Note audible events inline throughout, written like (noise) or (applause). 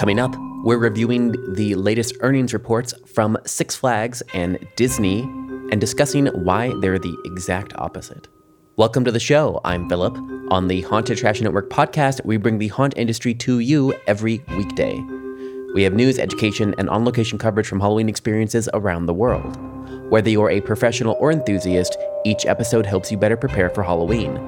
Coming up, we're reviewing the latest earnings reports from Six Flags and Disney and discussing why they're the exact opposite. Welcome to the show. I'm Philip. On the Haunted Attraction Network podcast, we bring the haunt industry to you every weekday. We have news, education, and on location coverage from Halloween experiences around the world. Whether you're a professional or enthusiast, each episode helps you better prepare for Halloween.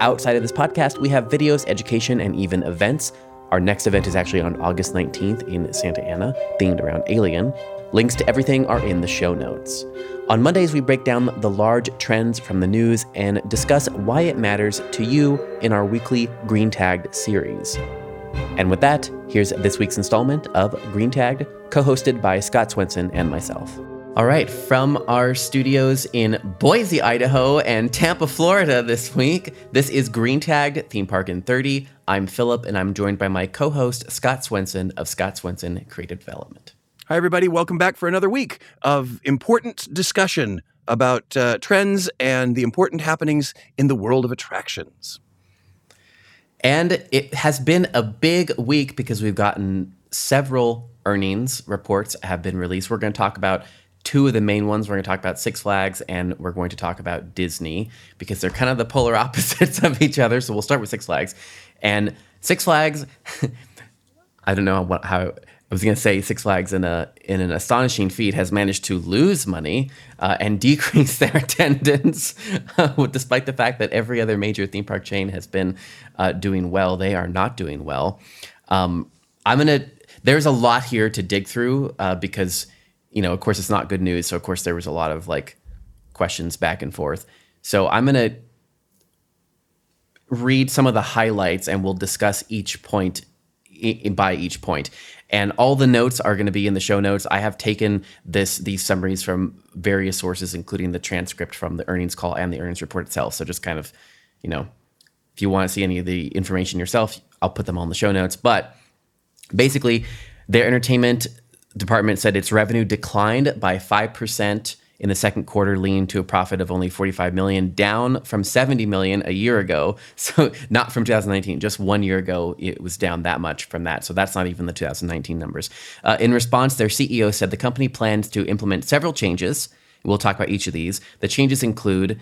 Outside of this podcast, we have videos, education, and even events. Our next event is actually on August 19th in Santa Ana, themed around Alien. Links to everything are in the show notes. On Mondays, we break down the large trends from the news and discuss why it matters to you in our weekly Green Tagged series. And with that, here's this week's installment of Green Tagged, co hosted by Scott Swenson and myself. All right, from our studios in Boise, Idaho, and Tampa, Florida this week, this is Green Tagged Theme Park in 30. I'm Philip, and I'm joined by my co host, Scott Swenson of Scott Swenson Creative Development. Hi, everybody. Welcome back for another week of important discussion about uh, trends and the important happenings in the world of attractions. And it has been a big week because we've gotten several earnings reports have been released. We're going to talk about two of the main ones. We're going to talk about Six Flags and we're going to talk about Disney because they're kind of the polar (laughs) opposites of each other. So we'll start with Six Flags. And Six Flags, (laughs) I don't know what, how. I was going to say Six Flags in a in an astonishing feat has managed to lose money uh, and (laughs) decrease their attendance, despite the fact that every other major theme park chain has been uh, doing well. They are not doing well. Um, I'm gonna. There's a lot here to dig through uh, because you know, of course, it's not good news. So, of course, there was a lot of like questions back and forth. So, I'm going to read some of the highlights and we'll discuss each point I- by each point. And all the notes are going to be in the show notes. I have taken this these summaries from various sources, including the transcript from the earnings call and the earnings report itself. So just kind of, you know, if you want to see any of the information yourself, I'll put them on the show notes. But basically, their entertainment department said its revenue declined by 5% in the second quarter leading to a profit of only 45 million down from 70 million a year ago. (laughs) So not from 2019 just one year ago it was down that much from that. So that's not even the 2019 numbers. Uh, in response their ceo said the company plans to implement several changes. We'll talk about each of these. The changes include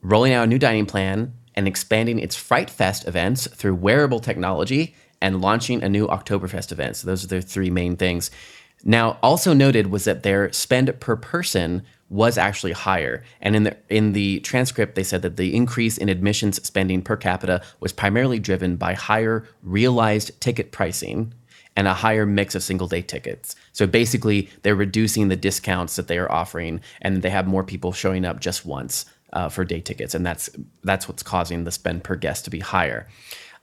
rolling out a new dining plan and expanding its fright fest events through wearable technology and launching a new oktoberfest event. So those are the three main things now, also noted was that their spend per person was actually higher. And in the in the transcript, they said that the increase in admissions spending per capita was primarily driven by higher realized ticket pricing and a higher mix of single day tickets. So basically, they're reducing the discounts that they are offering, and they have more people showing up just once uh, for day tickets, and that's that's what's causing the spend per guest to be higher.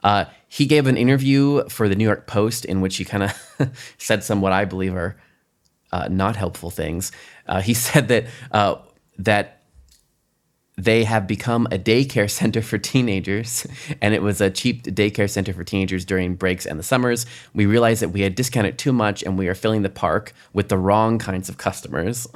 Uh, he gave an interview for the New York Post in which he kind of (laughs) said some what I believe are uh, not helpful things. Uh, he (laughs) said that uh, that they have become a daycare center for teenagers, (laughs) and it was a cheap daycare center for teenagers during breaks and the summers. We realized that we had discounted too much, and we are filling the park with the wrong kinds of customers.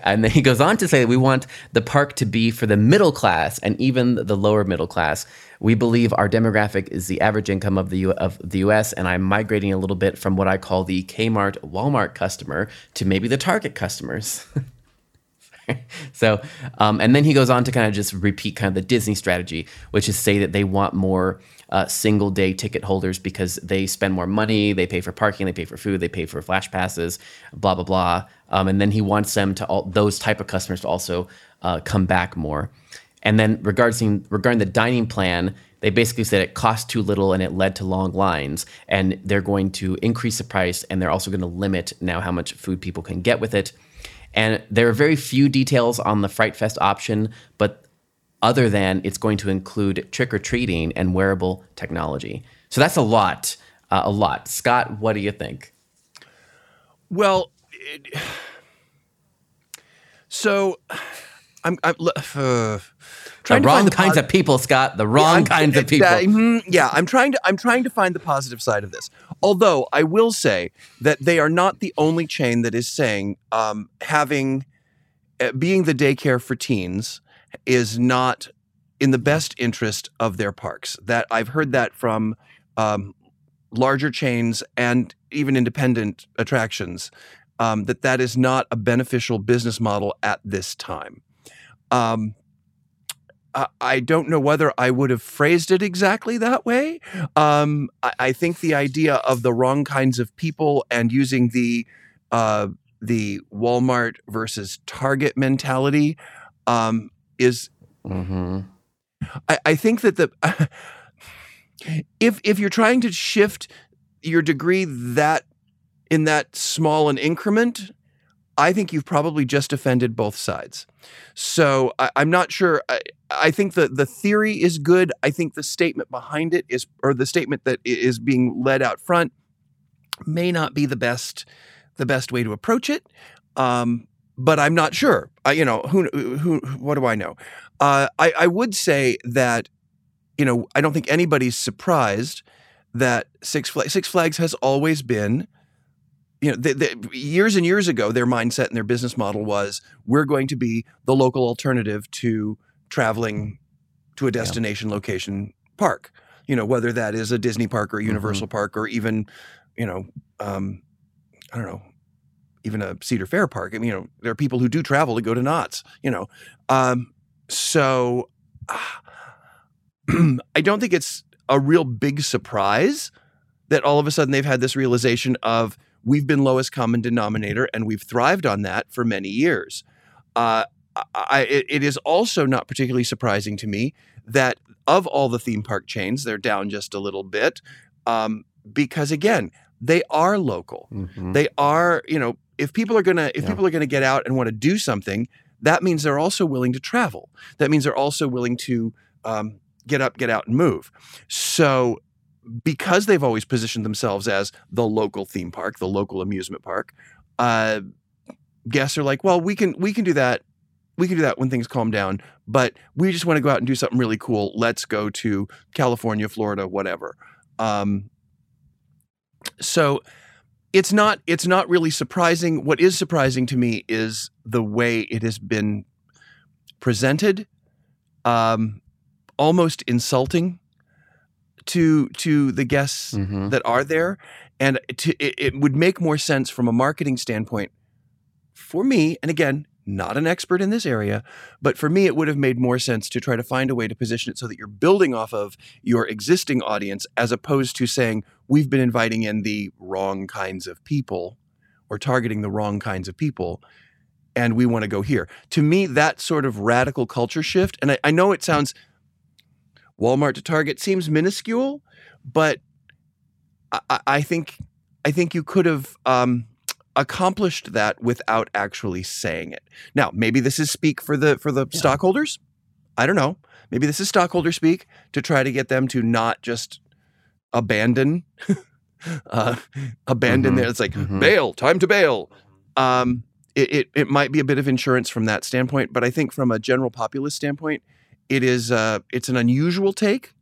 And then he goes on to say that we want the park to be for the middle class and even the lower middle class. We believe our demographic is the average income of the U- of the U.S. and I'm migrating a little bit from what I call the Kmart, Walmart customer to maybe the Target customers. (laughs) so, um, and then he goes on to kind of just repeat kind of the Disney strategy, which is say that they want more uh, single day ticket holders because they spend more money, they pay for parking, they pay for food, they pay for flash passes, blah blah blah. Um, and then he wants them to all those type of customers to also uh, come back more. And then regarding regarding the dining plan, they basically said it cost too little and it led to long lines. And they're going to increase the price and they're also going to limit now how much food people can get with it. And there are very few details on the Fright Fest option, but other than it's going to include trick or treating and wearable technology. So that's a lot, uh, a lot. Scott, what do you think? Well, it, so I'm, I'm uh, the wrong kinds of people, Scott. The wrong yeah, kinds of (laughs) people. Uh, yeah, I'm trying to I'm trying to find the positive side of this. Although I will say that they are not the only chain that is saying um, having uh, being the daycare for teens is not in the best interest of their parks. That I've heard that from um, larger chains and even independent attractions um, that that is not a beneficial business model at this time. Um, I don't know whether I would have phrased it exactly that way. Um, I, I, think the idea of the wrong kinds of people and using the uh, the Walmart versus Target mentality um, is. Mm-hmm. I, I, think that the (laughs) if if you're trying to shift your degree that in that small an increment, I think you've probably just offended both sides. So I, am not sure. I, I think the the theory is good. I think the statement behind it is, or the statement that is being led out front, may not be the best the best way to approach it. Um, but I'm not sure. I, you know, who who what do I know? Uh, I I would say that you know I don't think anybody's surprised that Six Flags, Six Flags has always been you know, years and years ago, their mindset and their business model was we're going to be the local alternative to traveling to a destination yeah. location park. You know, whether that is a Disney park or a Universal mm-hmm. park or even, you know, um, I don't know, even a Cedar Fair park. I mean, you know, there are people who do travel to go to Knott's. You know, um, so uh, (clears throat) I don't think it's a real big surprise that all of a sudden they've had this realization of we've been lowest common denominator and we've thrived on that for many years. Uh, I, it is also not particularly surprising to me that of all the theme park chains, they're down just a little bit um, because again, they are local. Mm-hmm. They are, you know, if people are gonna if yeah. people are gonna get out and want to do something, that means they're also willing to travel. That means they're also willing to um, get up, get out, and move. So because they've always positioned themselves as the local theme park, the local amusement park, uh, guests are like, well, we can we can do that. We can do that when things calm down, but we just want to go out and do something really cool. Let's go to California, Florida, whatever. Um, so it's not it's not really surprising. What is surprising to me is the way it has been presented, um, almost insulting to to the guests mm-hmm. that are there, and to, it, it would make more sense from a marketing standpoint for me. And again, not an expert in this area, but for me, it would have made more sense to try to find a way to position it so that you're building off of your existing audience as opposed to saying, we've been inviting in the wrong kinds of people or targeting the wrong kinds of people. And we want to go here. To me, that sort of radical culture shift, and I, I know it sounds Walmart to Target seems minuscule, but I, I think I think you could have um, accomplished that without actually saying it. Now, maybe this is speak for the for the yeah. stockholders. I don't know. Maybe this is stockholder speak to try to get them to not just abandon (laughs) uh, abandon mm-hmm. there. It's like mm-hmm. bail, time to bail. Um, it, it, it might be a bit of insurance from that standpoint, but I think from a general populist standpoint, it is uh, it's an unusual take,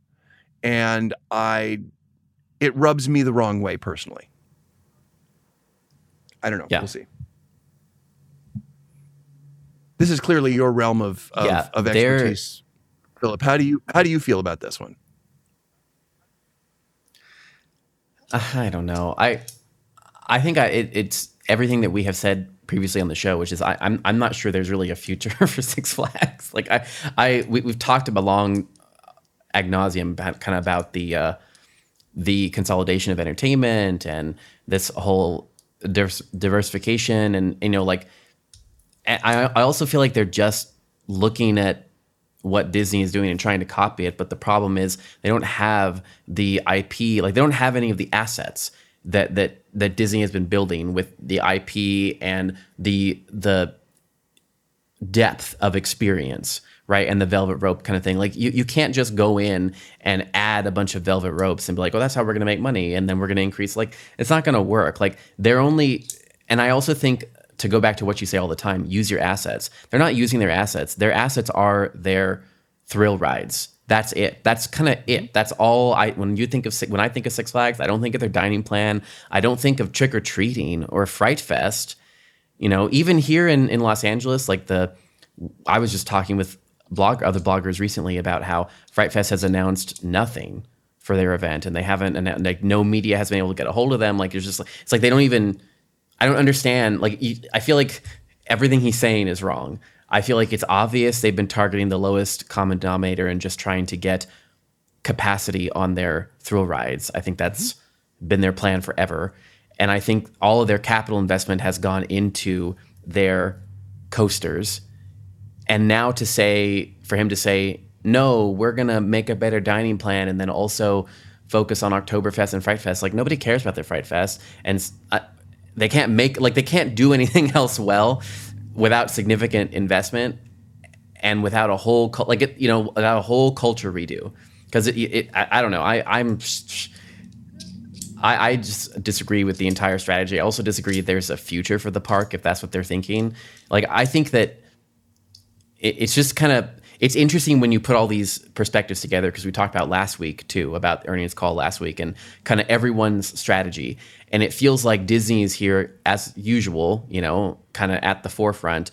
and I it rubs me the wrong way personally. I don't know. Yeah. We'll see. This is clearly your realm of of, yeah, of expertise, Philip. How do you how do you feel about this one? I don't know. I I think I, it, it's everything that we have said previously on the show, which is I, am I'm, I'm not sure there's really a future (laughs) for Six Flags. Like I I we, have talked about long ad nauseum kind of about the uh, the consolidation of entertainment and this whole diversification and you know like I I also feel like they're just looking at what Disney is doing and trying to copy it, but the problem is they don't have the IP, like they don't have any of the assets that that that Disney has been building with the IP and the the depth of experience, right? And the velvet rope kind of thing. Like you, you can't just go in and add a bunch of velvet ropes and be like, oh, that's how we're gonna make money, and then we're gonna increase. Like it's not gonna work. Like they're only and I also think to go back to what you say all the time, use your assets. They're not using their assets. Their assets are their thrill rides that's it. That's kind of it. That's all I when you think of when I think of Six Flags, I don't think of their dining plan. I don't think of trick or treating or Fright Fest. You know, even here in in Los Angeles, like the I was just talking with blog other bloggers recently about how Fright Fest has announced nothing for their event, and they haven't, and like no media has been able to get a hold of them. Like it's just, it's like they don't even. I don't understand. Like I feel like everything he's saying is wrong. I feel like it's obvious they've been targeting the lowest common denominator and just trying to get capacity on their thrill rides. I think that's mm-hmm. been their plan forever. And I think all of their capital investment has gone into their coasters. And now to say, for him to say, no, we're going to make a better dining plan and then also focus on Oktoberfest and Fright Fest. Like nobody cares about their Fright Fest. And uh, they can't make, like, they can't do (laughs) anything else well without significant investment and without a whole, like, you know, without a whole culture redo because it, it I, I, don't know. I I'm I, I just disagree with the entire strategy. I also disagree there's a future for the park if that's what they're thinking. Like I think that it, it's just kind of it's interesting when you put all these perspectives together because we talked about last week too about earnings call last week and kind of everyone's strategy and it feels like disney is here as usual you know kind of at the forefront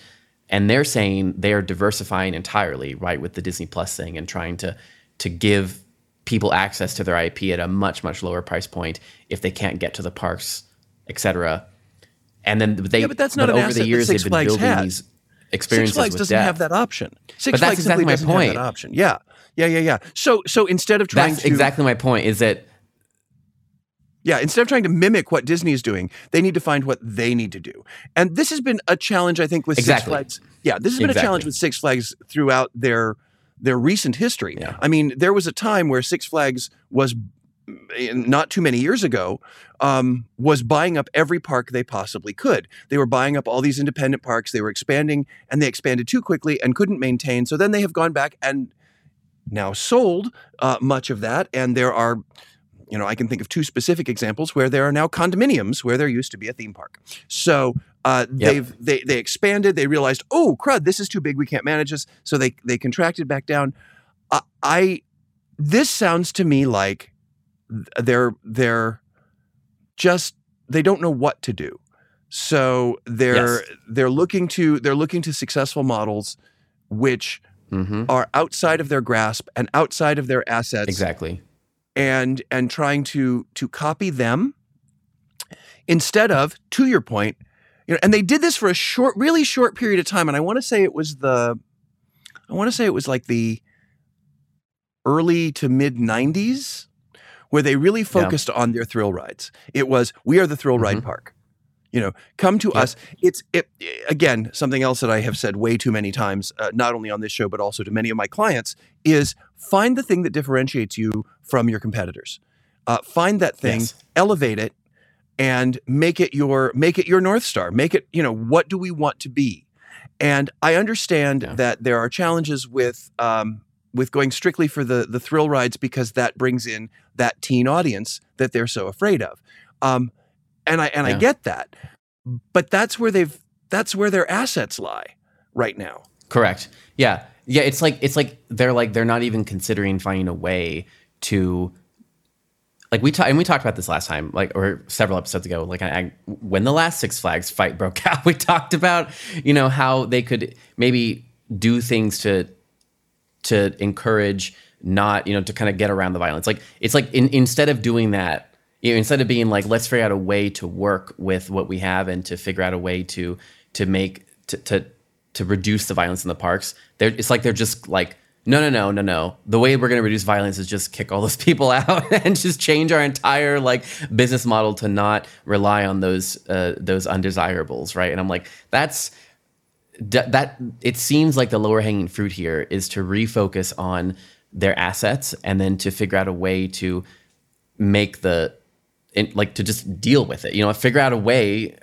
and they're saying they're diversifying entirely right with the disney plus thing and trying to to give people access to their IP at a much much lower price point if they can't get to the parks, etc. And then they yeah, but that's not but over the years they've been building has. these experiences. Six Flags doesn't depth. have that option. Six but Flags exactly my point. that option. Yeah, yeah, yeah, yeah. So so instead of trying that's to exactly my point is that yeah, instead of trying to mimic what Disney is doing, they need to find what they need to do. And this has been a challenge, I think, with exactly. Six Flags. Yeah, this has been exactly. a challenge with Six Flags throughout their their recent history. Yeah. I mean, there was a time where Six Flags was not too many years ago um, was buying up every park they possibly could. They were buying up all these independent parks. They were expanding, and they expanded too quickly and couldn't maintain. So then they have gone back and now sold uh, much of that. And there are you know, I can think of two specific examples where there are now condominiums where there used to be a theme park. So uh, yep. they've they they expanded. They realized, oh crud, this is too big. We can't manage this. So they they contracted back down. Uh, I this sounds to me like they're they're just they don't know what to do. So they're yes. they're looking to they're looking to successful models which mm-hmm. are outside of their grasp and outside of their assets. Exactly and and trying to to copy them instead of to your point you know and they did this for a short really short period of time and i want to say it was the i want to say it was like the early to mid 90s where they really focused yeah. on their thrill rides it was we are the thrill ride mm-hmm. park you know come to us it's it again something else that i have said way too many times uh, not only on this show but also to many of my clients is find the thing that differentiates you from your competitors uh, find that thing yes. elevate it and make it your make it your north star make it you know what do we want to be and i understand yeah. that there are challenges with um, with going strictly for the the thrill rides because that brings in that teen audience that they're so afraid of um, and I and yeah. I get that, but that's where they've that's where their assets lie right now. Correct. Yeah. Yeah. It's like it's like they're like they're not even considering finding a way to like we talked and we talked about this last time like or several episodes ago like I, when the last six flags fight broke (laughs) out we talked about you know how they could maybe do things to to encourage not you know to kind of get around the violence. Like it's like in, instead of doing that you know, instead of being like let's figure out a way to work with what we have and to figure out a way to to make to to, to reduce the violence in the parks they're it's like they're just like no no no no no. The way we're going to reduce violence is just kick all those (laughs) people out (laughs) and just change our entire like business model to not rely on those uh, those undesirables right? And i'm like that's that it seems like the lower hanging fruit here is to refocus on their assets and then to figure out a way to make the in, like to just deal with it. You know, figure out a way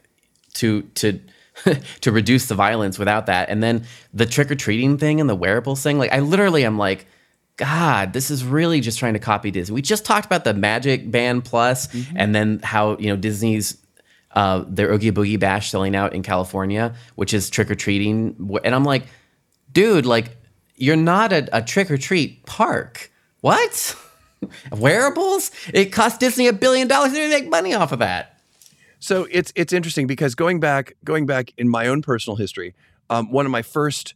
to to (laughs) to reduce the violence without that. And then the trick or treating thing and the wearables thing. Like I literally am like, God, this is really just trying to copy Disney. We just talked about the Magic Band Plus mm-hmm. and then how you know Disney's uh, their Oogie Boogie Bash selling out in California, which is trick or treating. And I'm like, dude, like you're not a, a trick or treat park. What? (laughs) Wearables? It cost Disney a billion dollars to make money off of that. So it's it's interesting because going back going back in my own personal history, um, one of my first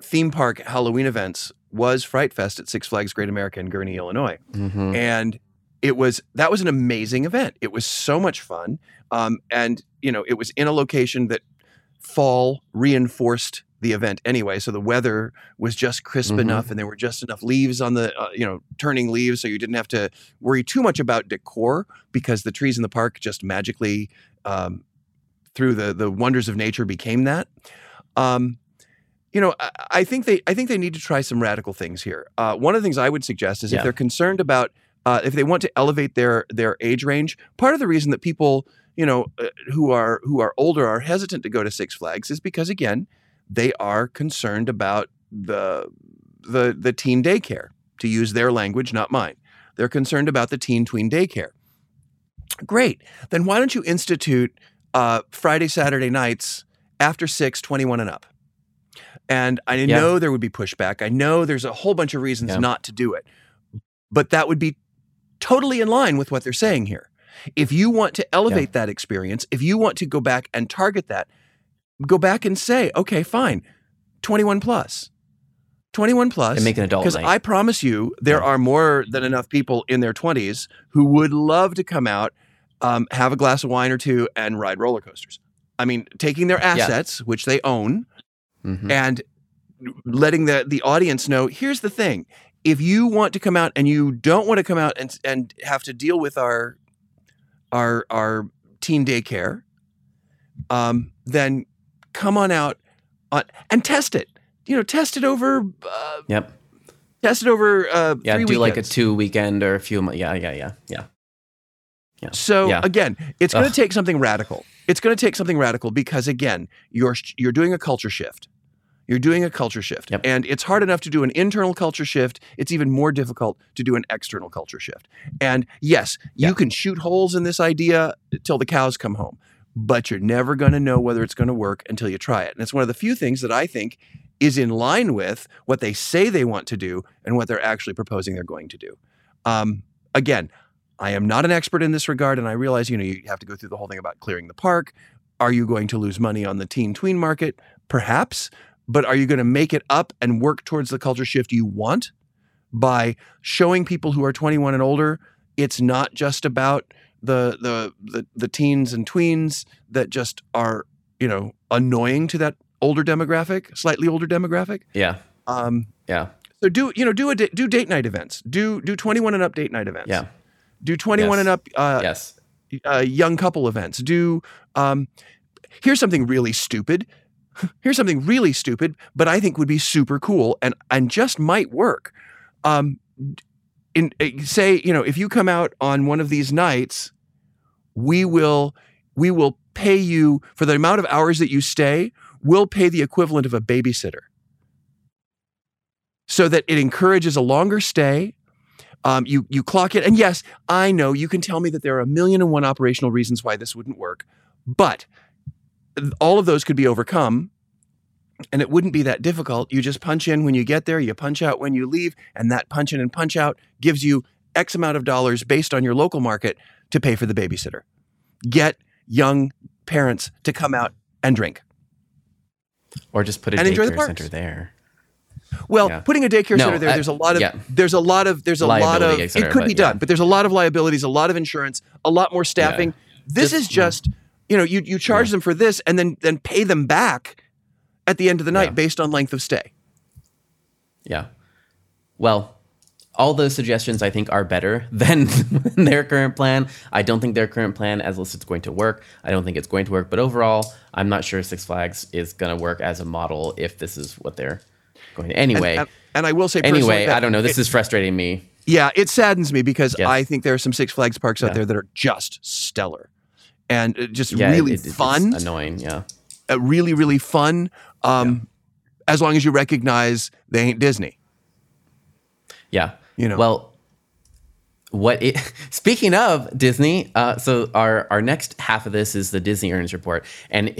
theme park Halloween events was Fright Fest at Six Flags Great America in Gurnee, Illinois, Mhm. and it was that was an amazing event. It was so much fun, um, and you know it was in a location that fall reinforced the event anyway. So the weather was just crisp Mhm. enough, and there were just enough leaves on the uh, you know turning leaves, so you didn't have to worry too much about decor because the trees in the park just magically um, through the the wonders of nature became that. Um, you know, I, I think they I think they need to try some radical things here. Uh, one of the things I would suggest is Yeah. if they're concerned about uh, if they want to elevate their their age range, part of the reason that people you know uh, who are who are older are hesitant to go to Six Flags is because again they are concerned about the the the teen daycare to use their language, not mine. They're concerned about the teen tween daycare. Great. Then why don't you institute uh, Friday, Saturday nights after 6, 21 and up? And I Yeah. know there would be pushback. I know there's a whole bunch of reasons Yeah. not to do it. But that would be totally in line with what they're saying here. If you want to elevate that experience, if you want to go back and target that, go back and say, okay, fine, 21 plus. 21 plus. And make an adult Because. I promise you, there Yeah. are more than enough people in their 20s who would love to come out, um, have a glass of wine or two, and ride roller coasters. I mean, taking their assets, which they own, Mhm. and letting the, the audience know here's the thing. If you want to come out and you don't want to come out and, and have to deal with our our our teen daycare, um, then come on out on, and test it. You know, test it over uh, Yep. test it over uh, Yeah. Do like a two weekend or a few. mo- Yeah. Yeah. Yeah. Yeah. Yeah. So Yeah. again, it's going to take something radical. It's going to take something radical because again, you're you're doing a culture shift. You're doing a culture shift. Yep. And it's hard enough to do an internal culture shift. It's even more difficult to do an external culture shift. And yes, Yeah. you can shoot holes in this idea till the cows come home, but you're never going to know whether it's going to work until you try it. And it's one of the few things that I think is in line with what they say they want to do and what they're actually proposing they're going to do. Um, again, I am not an expert in this regard, and I realize you know you have to go through the whole thing about clearing the park. Are you going to lose money on the teen tween market? Perhaps, but are you going to make it up and work towards the culture shift you want by showing people who are 21 and older it's not just about the the the, the teens and tweens that just are you know annoying to that older demographic, slightly older demographic. Yeah. Um, Yeah. so do you know do a do date night events. Do do 21 and up date night events. Yeah. Do 21 Yes. and up uh, yes. uh, young couple events. Do um, here's something really stupid. Here's something really stupid, but I think would be super cool and and just might work. Um, in uh, say you know if you come out on one of these nights, we will we will pay you for the amount of hours that you stay. We'll pay the equivalent of a babysitter, so that it encourages a longer stay. Um, you you clock it, and yes, I know you can tell me that there are a million and one operational reasons why this wouldn't work, but all of those could be overcome, and it wouldn't be that difficult. You just punch in when you get there, you punch out when you leave, and that punch in and punch out gives you X amount of dollars based on your local market to pay for the babysitter. Get young parents to come out and drink. Or just put a And enjoy the daycare center there. Well, Yeah. putting a daycare No, center there, I- there's a lot of yeah. there's a lot of there's a lot of cetera, it could but be done, yeah. but there's a lot of liabilities, a lot of insurance, a lot more staffing. This Just- is just you know you you charge Yeah. them for this and then then pay them back at the end of the night Yeah. based on length of stay. Yeah. Well, all those suggestions I think are better (laughs) than their current plan. I don't think their current plan, as listed, is going to work. I don't think it's going to work. But overall, I'm not sure Six Flags is going to work as a model if this is what they're going to. Anyway, And, and I will say personally anyway, I don't know. This it- is frustrating me. yeah, it saddens me because Yes. I think there are some Six Flags parks out Yeah. there that are just stellar and uh, just Yeah, really it- it- it's fun. annoying. Yeah. uh, really really fun. Um, As long as you recognize they ain't Disney. Yeah. You know. Well, what it (laughs) speaking of Disney, uh, so our our next half of this is the Disney earnings report, and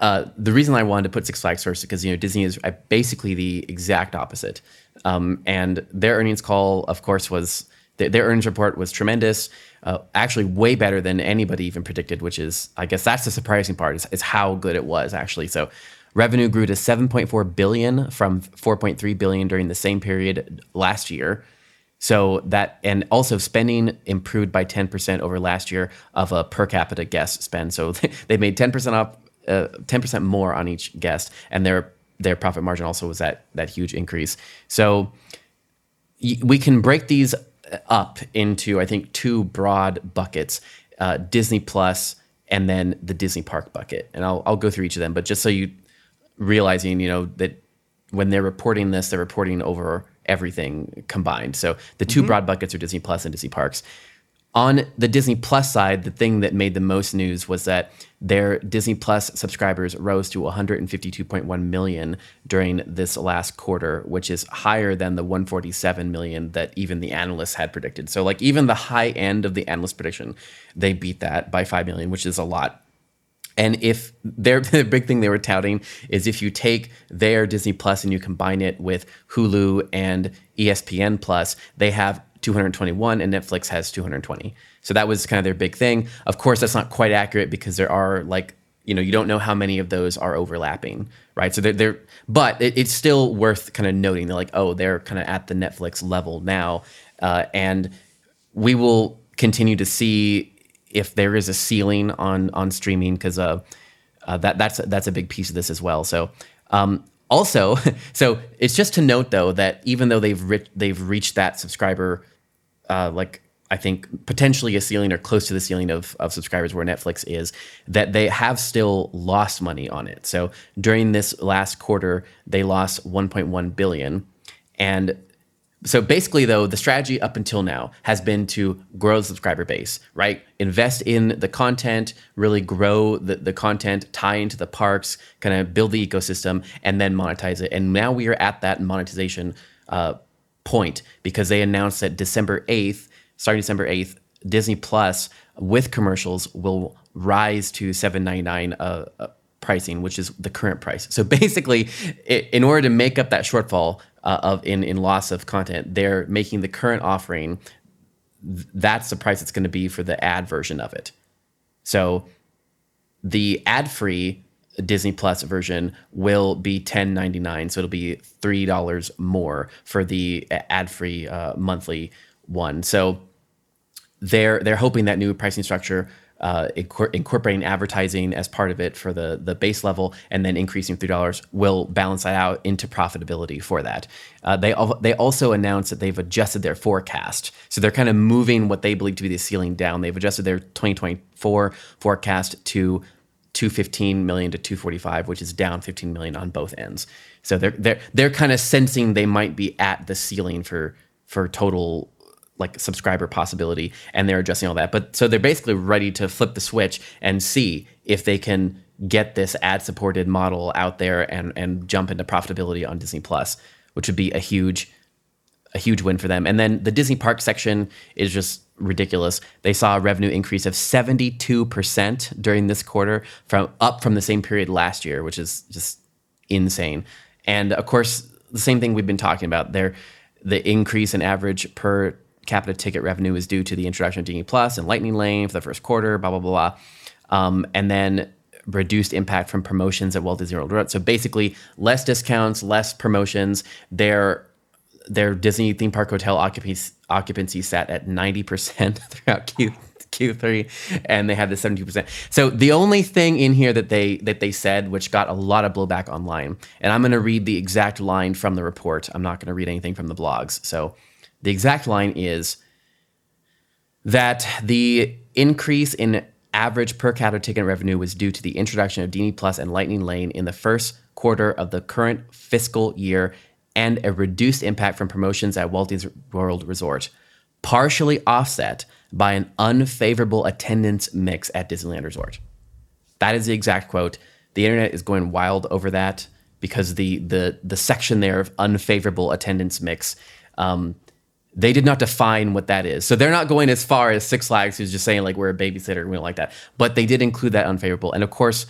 uh, the reason I wanted to put Six Flags first is because you know Disney is uh, basically the exact opposite, um, and their earnings call, of course, was their, their earnings report was tremendous, uh, actually way better than anybody even predicted. Which is, I guess, that's the surprising part is, is how good it was actually. So. Revenue grew to 7.4 billion from 4.3 billion during the same period last year. So that and also spending improved by 10% over last year of a per capita guest spend. So (laughs) they made 10% up, uh, 10% more on each guest, and their their profit margin also was that that huge increase. So we can break these up into I think two broad buckets: uh, Disney Plus and then the Disney Park bucket. And I'll I'll go through each of them, but just so you realizing, you know, that when they're reporting this, they're reporting over everything combined. So the 2 mm-hmm. broad buckets are Disney Plus and Disney Parks. On the Disney Plus side, the thing that made the most news was that their Disney Plus subscribers rose to 152.1 million during this last quarter, which is higher than the 147 million that even the analysts had predicted. So, like, even the high end of the analyst prediction, they beat that by 5 million, which is a lot. And if their (laughs) the big thing they were touting is if you take their Disney Plus and you combine it with Hulu and ESPN Plus, they have 221 and Netflix has 220. So that was kind of their big thing. Of course, that's not quite accurate because there are like you know you don't know how many of those are overlapping, right? So they're, they're but it, it's still worth kind of noting. They're like, oh, they're kind of at the Netflix level now, uh, and we will continue to see if there is a ceiling on on streaming because uh, uh, that that's that's a big piece of this as well. So um, also, (laughs) so it's just to note though that even though they've re- they've reached that subscriber uh, like I think potentially a ceiling or close to the ceiling of, of subscribers where Netflix is, that they have still lost money on it. So during this last quarter, they lost 1.1 billion. And so basically, though, the strategy up until now has been to grow the subscriber base, right? Invest in the content, really grow the, the content, tie into the parks, kind of build the ecosystem, and then monetize it. And now we are at that monetization uh, point because they announced that December 8th, starting December 8th, Disney Plus with commercials will rise to 7.99 uh, uh, pricing, which is the current price. So (laughs) basically, in order to make up that shortfall, uh, of in in loss of content. They're making the current offering. That's the price it's going to be for the ad version of it. So the ad free Disney Plus version will be ten ninety nine. So it'll be three dollars more for the ad free uh, monthly one. So they're they're hoping that new pricing structure uh, incorporating advertising as part of it for the the base level, and then increasing three dollars will balance that out into profitability for that. Uh, they al- they also announced that they've adjusted their forecast, so they're kind of moving what they believe to be the ceiling down. They've adjusted their 2024 forecast to 215 million to 245, which is down 15 million on both ends. So they're they're they're kind of sensing they might be at the ceiling for for total like subscriber possibility and they're adjusting all that but so they're basically ready to flip the switch and see if they can get this ad supported model out there and and jump into profitability on Disney Plus which would be a huge a huge win for them and then the Disney Park section is just ridiculous they saw a revenue increase of 72% during this quarter from up from the same period last year which is just insane and of course the same thing we've been talking about there the increase in average per capita ticket revenue is due to the introduction of Disney Plus and Lightning Lane for the first quarter, blah, blah, blah. Um, and then reduced impact from promotions at Walt Disney World. So basically, less discounts, less promotions. Their their Disney theme park hotel occupancy occupancy sat at ninety percent (laughs) throughout Q. Q3 and they had the 72%. So the only thing in here that they that they said which got a lot of blowback online and I'm going to read the exact line from the report. I'm not going to read anything from the blogs. So the exact line is that the increase in average per capita ticket revenue was due to the introduction of Disney Plus and Lightning Lane in the first quarter of the current fiscal year and a reduced impact from promotions at Walt Disney World Resort, partially offset by an unfavorable attendance mix at Disneyland Resort. That is the exact quote. The internet is going wild over that because the the the section there of unfavorable attendance mix um, they did not define what that is. So they're not going as far as Six Flags, who's just saying like we're a babysitter and we don't like that. But they did include that unfavorable. And of course,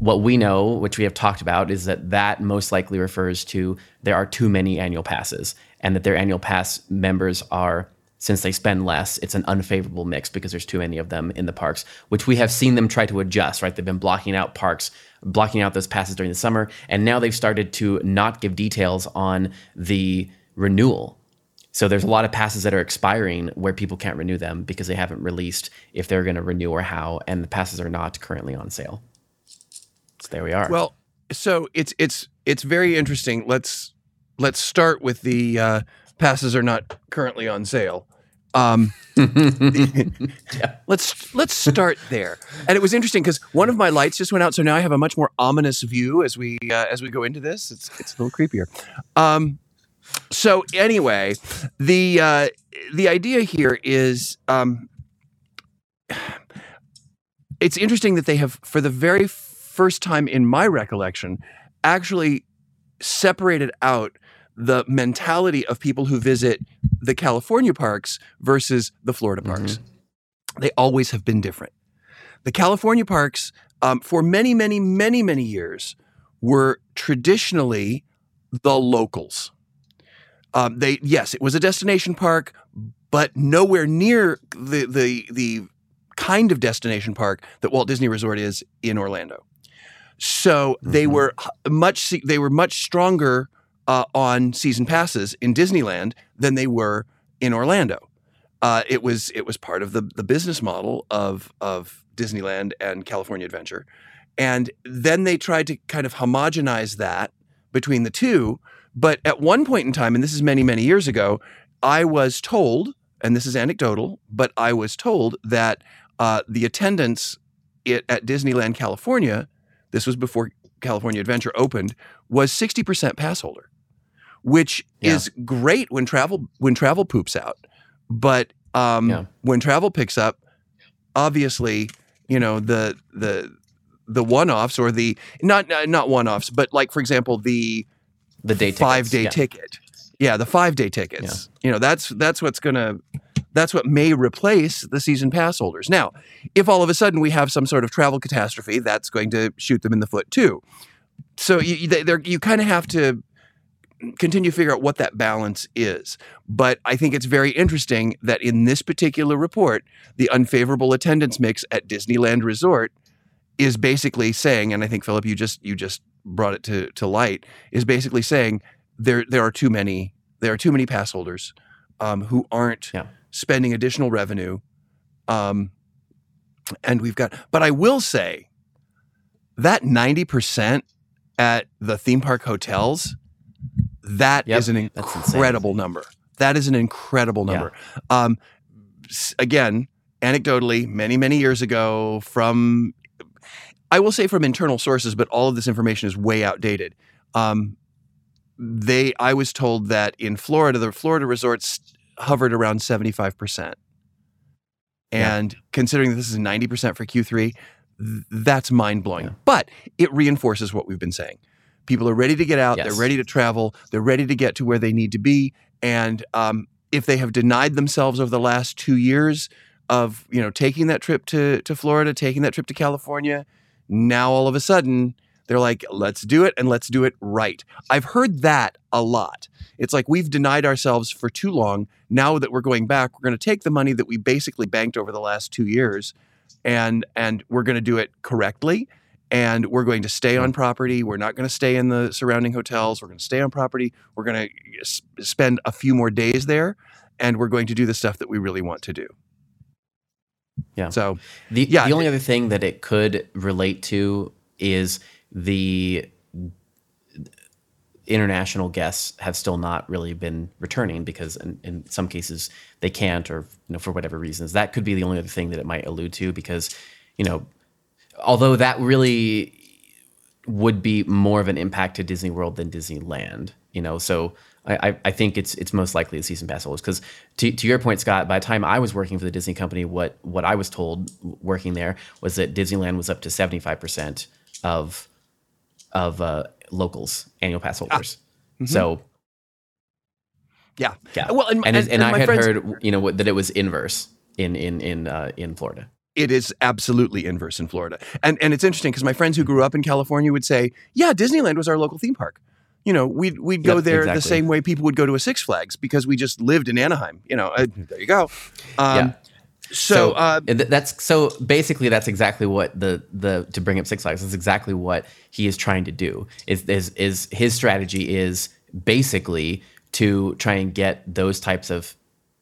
what we know, which we have talked about, is that that most likely refers to there are too many annual passes, and that their annual pass members are since they spend less, it's an unfavorable mix because there's too many of them in the parks, which we have seen them try to adjust, right? They've been blocking out parks, blocking out those passes during the summer, and now they've started to not give details on the renewal. So there's a lot of passes that are expiring where people can't renew them because they haven't released if they're going to renew or how, and the passes are not currently on sale. So there we are. Well, so it's it's it's very interesting. Let's let's start with the uh, passes are not currently on sale. Um, (laughs) yeah. Let's let's start there. And it was interesting because one of my lights just went out, so now I have a much more ominous view as we uh, as we go into this. It's it's a little creepier. Um, so anyway, the uh, the idea here is um, (sighs) it's interesting that they have, for the very first time in my recollection, actually separated out the mentality of people who visit the California parks versus the Florida parks. They always have been different. The California parks, um, for many, many, many, many years, were traditionally the locals. Um, they yes, it was a destination park, but nowhere near the the the kind of destination park that Walt Disney Resort is in Orlando. So they Mhm. were much they were much stronger uh, on season passes in Disneyland than they were in Orlando. Uh, it was it was part of the the business model of of Disneyland and California Adventure, and then they tried to kind of homogenize that between the two. But at one point in time, and this is many many years ago, I was told, and this is anecdotal, but I was told that uh, the attendance it, at Disneyland California, this was before California Adventure opened, was sixty percent pass holder, which Yeah. is great when travel when travel poops out, but um, Yeah. when travel picks up, obviously, you know the the the one offs or the not not one offs, but like for example the the day tickets, five day yeah. ticket. Yeah, the five day tickets. You know, that's that's what's gonna that's what may replace the season pass holders. Now, if all of a sudden we have some sort of travel catastrophe, that's going to shoot them in the foot too. So you you, kind of have to continue to figure out what that balance is. But I think it's very interesting that in this particular report, the unfavorable attendance mix at Disneyland Resort is basically saying, and I think Philip, you just you just brought it to to light, is basically saying there there are too many there are too many pass holders um, who aren't Yeah. Spending additional revenue, um, and we've got. But I will say that ninety percent at the theme park hotels, that is Yep, an incredible number. That is an incredible Yeah. number. Um, again, anecdotally, many many years ago, from I will say from internal sources, but all of this information is way outdated. Um, they, I was told that in Florida, the Florida resorts hovered around seventy five percent, Yeah. and considering that this is ninety percent for Q three, that's mind blowing. Yeah. But it reinforces what we've been saying. People are ready to get out. Yes. They're ready to travel. They're ready to get to where they need to be. And um, if they have denied themselves over the last two years of you know taking that trip to to Florida, taking that trip to California, now all of a sudden they're like, let's do it and let's do it right. I've heard that a lot. It's like we've denied ourselves for too long. Now that we're going back, we're going to take the money that we basically banked over the last two years, and and we're going to do it correctly. And we're going to stay on property. We're not going to stay in the surrounding hotels. We're going to stay on property. We're going to uh, spend a few more days there, and we're going to do the stuff that we really want to do. Yeah. So The, Yeah, the only other thing that it could relate to is the international guests have still not really been returning because in, in some cases they can't or you know for whatever reasons that could be the only other thing that it might allude to because you know although that really would be more of an impact to Disney World than Disneyland. You know, so I, I- think it's it's most likely the season pass holders because to, to your point, Scott, by the time I was working for the Disney company, what what I was told working there was that Disneyland was up to seventy five percent of of uh, locals annual pass holders. So yeah, yeah, Well, and, and and, and, I had friends- heard you know that it was inverse in in in uh, in Florida. it is absolutely inverse in Florida. And and it's interesting because my friends who grew up in California would say, "Yeah, Disneyland was our local theme park." you know, we'd we'd go Yep, there the same way people would go to a Six Flags because we just lived in Anaheim. You know, uh, there you go. Um, Yeah. So, uh, that's so basically that's exactly what the the to bring up Six Flags is exactly what he is trying to do. Is is is his strategy is basically to try and get those types of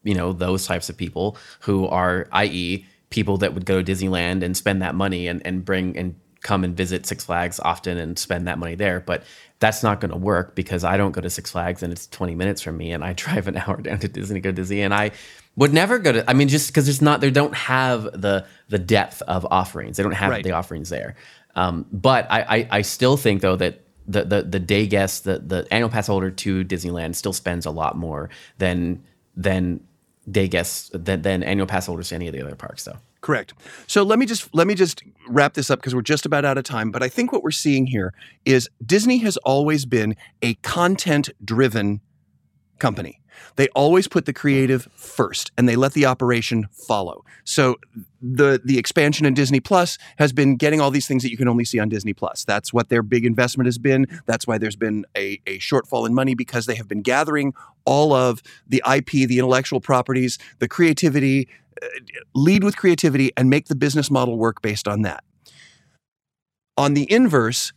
you know those types of people who are i.e. people that would go to Disneyland and spend that money and and bring and come and visit Six Flags often and spend that money there, but that's not going to work because I don't go to Six Flags and it's 20 minutes from me and I (laughs) drive an hour down to Disney to go to Disney and I would never go to I mean just because there's not they don't have the the depth of offerings. They don't have Right. the offerings there. Um, but I, I I still think though that the the the day guest, the the annual pass holder to Disneyland still spends a lot more than than day guests than, than annual pass holders to any of the other parks though. Correct. So let me just let me just wrap this up because we're just about out of time. But I think what we're seeing here is Disney has always been a content driven company. They always put the creative first and they let the operation follow. So the the expansion in Disney Plus has been getting all these things that you can only see on Disney Plus. That's what their big investment has been. That's why there's been a, a shortfall in money because they have been gathering all of the IP, the intellectual properties, the creativity, lead with creativity and make the business model work based on that. On the inverse,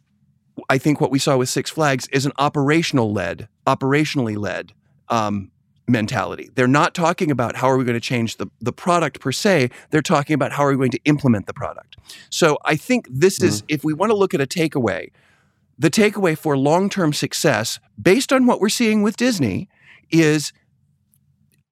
I think what we saw with Six Flags is an operational led, operationally led um, mentality. They're not talking about how are we going to change the, the product per se. They're talking about how are we going to implement the product. So I think this is, if we want to look at a takeaway, the takeaway for long term success, based on what we're seeing with Disney, is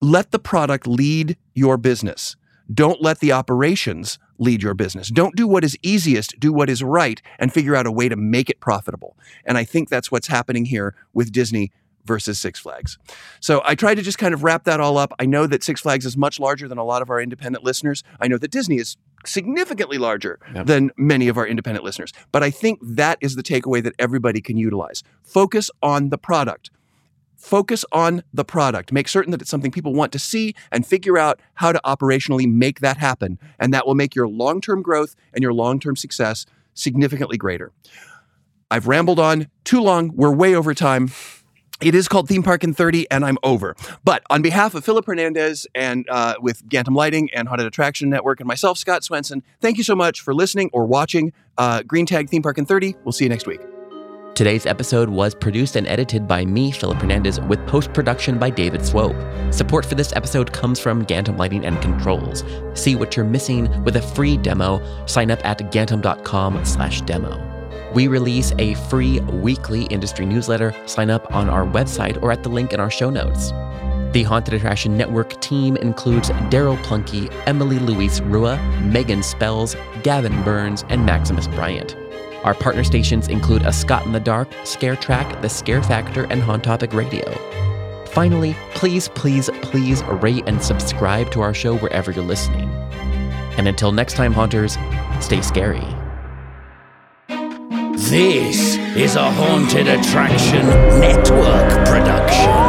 let the product lead your business. Don't let the operations lead your business. Don't do what is easiest, do what is right, and figure out a way to make it profitable. And I think that's what's happening here with Disney versus Six Flags. So I tried to just kind of wrap that all up. I know that Six Flags is much larger than a lot of our independent listeners. I know that Disney is significantly larger Yep. than many of our independent listeners. But I think that is the takeaway that everybody can utilize. Focus on the product focus on the product. Make certain that it's something people want to see and figure out how to operationally make that happen. And that will make your long term growth and your long term success significantly greater. I've rambled on too long. We're way over time. It is called Theme Park in 30, and I'm over. But on behalf of Philip Hernandez and uh, with Gantom Lighting and Haunted Attraction Network and myself, Scott Swenson, thank you so much for listening or watching uh, Green Tag Theme Park in 30. We'll see you next week. Today's episode was produced and edited by me, Philip Hernandez, with post production by David Swope. Support for this episode comes from Gantom Lighting and Controls. See what you're missing with a free demo. Sign up at gantom.com/slash demo. We release a free weekly industry newsletter. Sign up on our website or at the link in our show notes. The Haunted Attraction Network team includes Daryl Plunkey, Emily Louise Rua, Megan Spells, Gavin Burns, and Maximus Bryant. Our partner stations include A Scott in the Dark, Scare Track, The Scare Factor, and Haunt Topic Radio. Finally, please, please, please rate and subscribe to our show wherever you're listening. And until next time, Haunters, stay scary. This is a Haunted Attraction Network production.